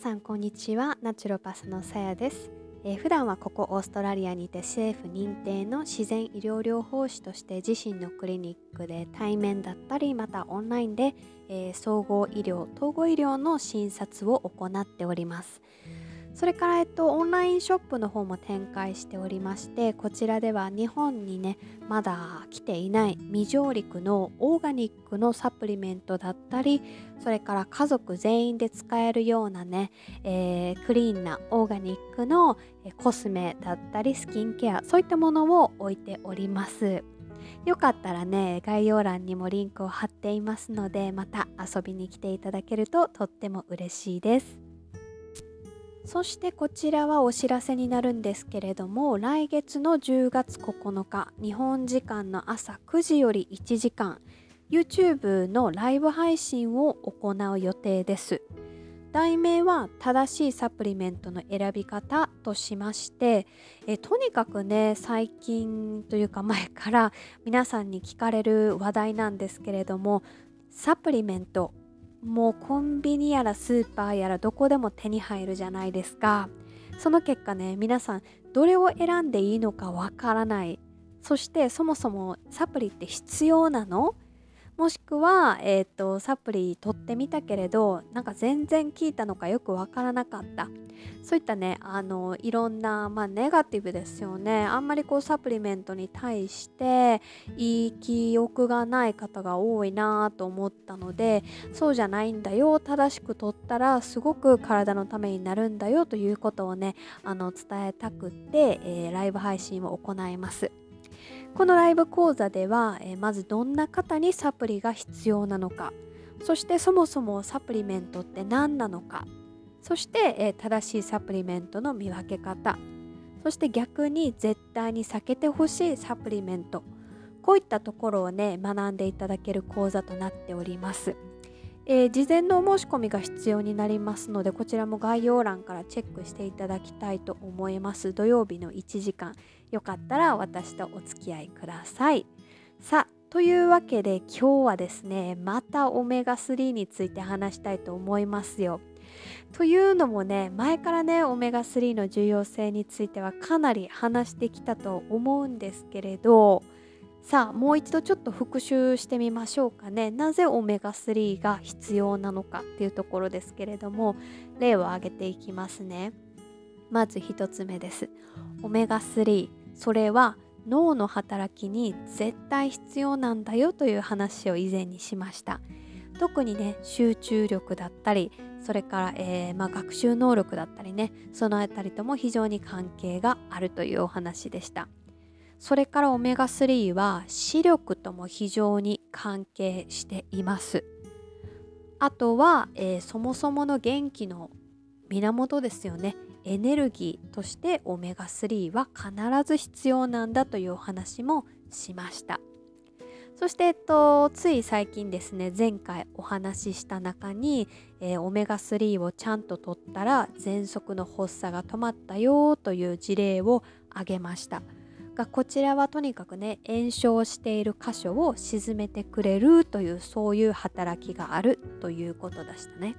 さんこんにちは。ナチュロパスのさやです、えー、普段はここオーストラリアにて政府認定の自然医療療法士として自身のクリニックで対面だったりまたオンラインで、えー、総合医療統合医療の診察を行っております、それから、えっと、オンラインショップの方も展開しておりましてこちらでは日本にねまだ来ていない未上陸のオーガニックのサプリメントだったりそれから家族全員で使えるようなね、えー、クリーンなオーガニックのコスメだったりスキンケアそういったものを置いております。よかったらね概要欄にもリンクを貼っていますのでまた遊びに来ていただけるととっても嬉しいです。そしてこちらはお知らせになるんですけれども来月の10月9日日本時間の朝9時より1時間 YouTube のライブ配信を行う予定です。題名は正しいサプリメントの選び方としましてえとにかくね最近というか前から皆さんに聞かれる話題なんですけれどもサプリメントもうコンビニやらスーパーやらどこでも手に入るじゃないですか。その結果ね皆さんどれを選んでいいのかわからない。そしてそもそもサプリって必要なの？もしくは、えーと、サプリ取ってみたけれどなんか全然効いたのかよくわからなかったそういったねあのいろんな、まあ、ネガティブですよねあんまりこうサプリメントに対していい記憶がない方が多いなと思ったのでそうじゃないんだよ正しく取ったらすごく体のためになるんだよということをねあの伝えたくって、えー、ライブ配信を行います。このライブ講座では、まずどんな方にサプリが必要なのかそしてそもそもサプリメントって何なのかそして、正しいサプリメントの見分け方そして逆に絶対に避けてほしいサプリメントこういったところをね学んでいただける講座となっております。えー、事前のお申し込みが必要になりますのでこちらも概要欄からチェックしていただきたいと思います土曜日の1時間よかったら私とお付き合いください。さあというわけで今日はですねまたオメガ3について話したいと思いますよ。というのもね前からねオメガ3の重要性についてはかなり話してきたと思うんですけれどさあもう一度ちょっと復習してみましょうかね。なぜオメガ3が必要なのかっていうところですけれども例を挙げていきますね。まず1つ目です。オメガ3それは脳の働きに絶対必要なんだよという話を以前にしました。特にね集中力だったりそれから、えー、まあ、学習能力だったりねその辺りとも非常に関係があるというお話でした。それからオメガ3は視力とも非常に関係しています。あとは、えー、そもそもの元気の源ですよね。エネルギーとしてオメガ3は必ず必要なんだというお話もしましたそして、えっと、つい最近ですね前回お話しした中に、えー、オメガ3をちゃんと取ったら喘息の発作が止まったよという事例を挙げましたがこちらはとにかくね炎症している箇所を沈めてくれるというそういう働きがあるということでしたね。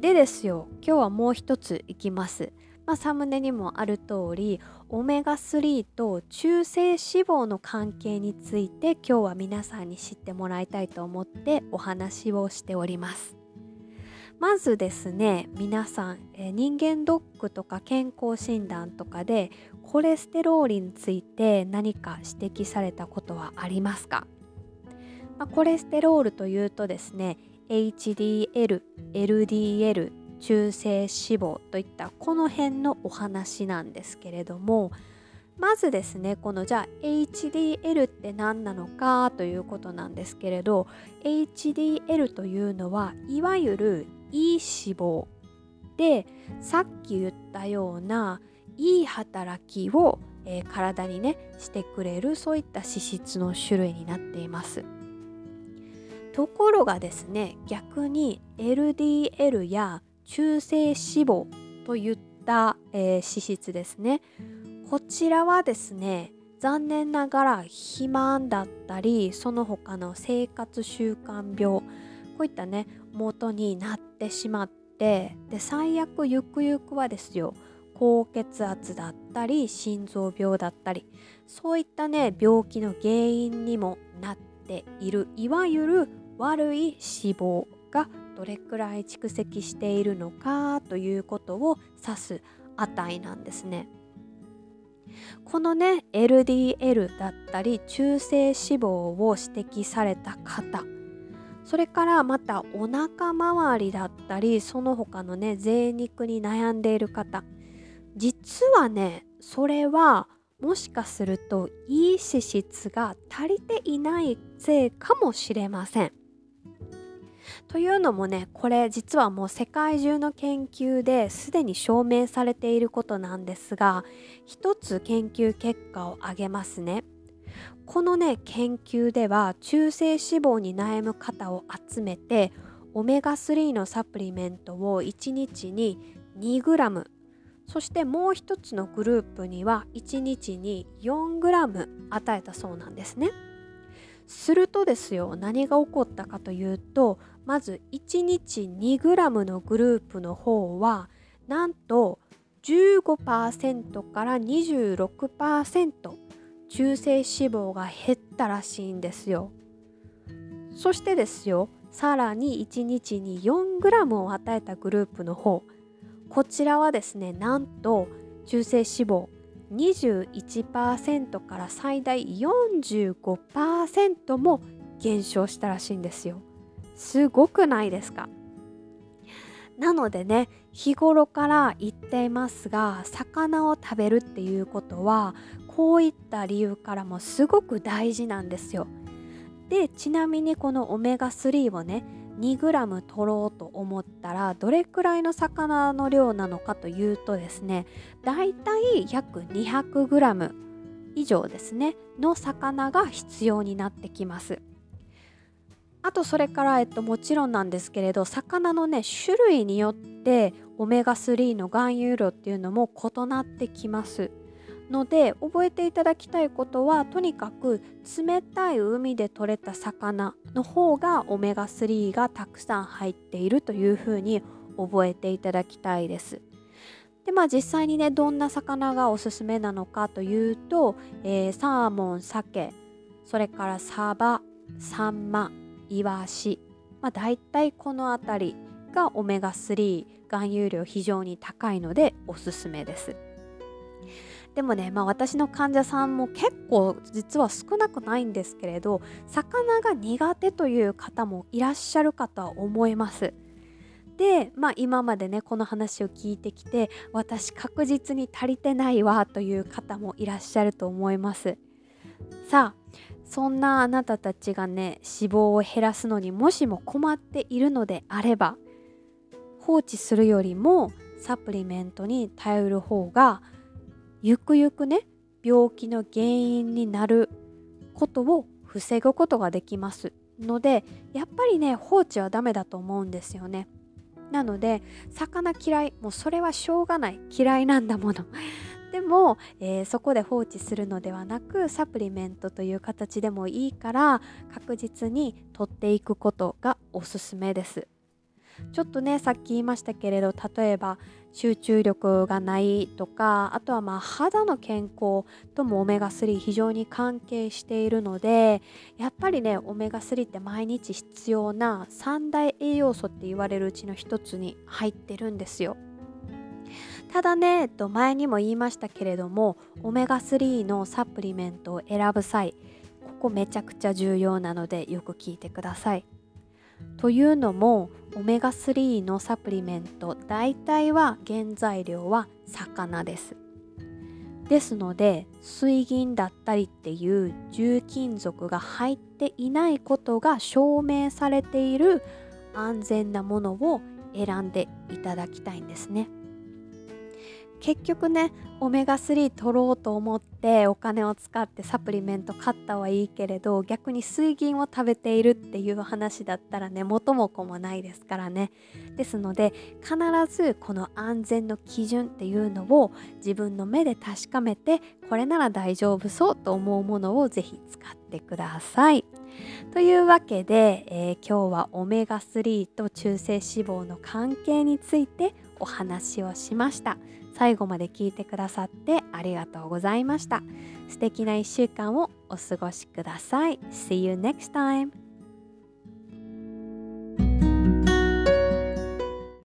でですよ今日はもう一ついきます。まあ、サムネにもある通りオメガ3と中性脂肪の関係について今日は皆さんに知ってもらいたいと思ってお話をしております。まずですね皆さん、え、人間ドックとか健康診断とかでコレステロールについて何か指摘されたことはありますか、まあ、コレステロールというとですね HDL、LDL、中性脂肪といったこの辺のお話なんですけれどもまずですねこのじゃあ HDL って何なのかということなんですけれど HDL というのはいわゆるいい脂肪でさっき言ったようないい働きを、えー、体にねしてくれるそういった脂質の種類になっています。ところがですね逆に LDL や中性脂肪といった、えー、脂質ですね。こちらはですね残念ながら肥満だったりその他の生活習慣病こういったね元になってしまってで最悪ゆくゆくはですよ高血圧だったり心臓病だったりそういったね病気の原因にもなっているいわゆる悪い脂肪がどれくらい蓄積しているのかということを指す値なんですね。このね LDL だったり中性脂肪を指摘された方それからまたお腹周りだったりその他のね贅肉に悩んでいる方実はねそれはもしかするといい脂質が足りていないせいかもしれません。というのもねこれ実はもう世界中の研究ですでに証明されていることなんですが一つ研究結果を挙げますね。このね研究では中性脂肪に悩む方を集めてオメガ3のサプリメントを1日に 2g そしてもう一つのグループには1日に 4g 与えたそうなんですね。するとですよ何が起こったかというとまず1日 2g のグループの方はなんと15%から26%中性脂肪が減ったらしいんですよ。そしてですよさらに1日に 4g を与えたグループの方こちらはですねなんと中性脂肪21%から最大45%も減少したらしいんですよ。すごくないですか？なのでね日頃から言っていますが魚を食べるっていうことはこういった理由からもすごく大事なんですよ。でちなみにこのオメガ3をね 2g 取ろうと思ったらどれくらいの魚の量なのかというとですねだいたい約 200g 以上ですねの魚が必要になってきます。あとそれから、えっと、もちろんなんですけれど魚のね種類によってオメガ3の含有量っていうのも異なってきます。ので覚えていただきたいことはとにかく冷たい海で採れた魚の方がオメガ3がたくさん入っているというふうに覚えていただきたいです。でまあ実際にねどんな魚がおすすめなのかというと、えー、サーモン鮭それからサバサンマイワシ、まあ、大体この辺りがオメガ3含有量非常に高いのでおすすめです。でもね、まあ、私の患者さんも結構実は少なくないんですけれど魚が苦手という方もいらっしゃるかとは思います。で、まあ、今までねこの話を聞いてきて私確実に足りてないわという方もいらっしゃると思います。さあそんなあなたたちがね脂肪を減らすのにもしも困っているのであれば放置するよりもサプリメントに頼る方がゆくゆくね病気の原因になることを防ぐことができます。のでやっぱりね放置はダメだと思うんですよね。なので魚嫌いもうそれはしょうがない。嫌いなんだもの。でも、えー、そこで放置するのではなくサプリメントという形でもいいから確実に取っていくことがおすすめです。ちょっとねさっき言いましたけれど例えば集中力がないとかあとはまあ肌の健康ともオメガ3非常に関係しているのでやっぱりねオメガ3って毎日必要な三大栄養素って言われるうちの一つに入ってるんですよ。ただね、えっと、前にも言いましたけれどもオメガ3のサプリメントを選ぶ際ここめちゃくちゃ重要なのでよく聞いてください。というのもオメガ3のサプリメント大体は原材料は魚です。ですので水銀だったりっていう重金属が入っていないことが証明されている安全なものを選んでいただきたいんですね。結局ねオメガ3取ろうと思ってお金を使ってサプリメント買ったはいいけれど逆に水銀を食べているっていう話だったらね元も子もないですからね。ですので必ずこの安全の基準っていうのを自分の目で確かめてこれなら大丈夫そうと思うものをぜひ使ってください。というわけで、えー、今日はオメガ3と中性脂肪の関係についてお話をしました。最後まで聞いてくださってありがとうございました。素敵な1週間をお過ごしください。See you next time!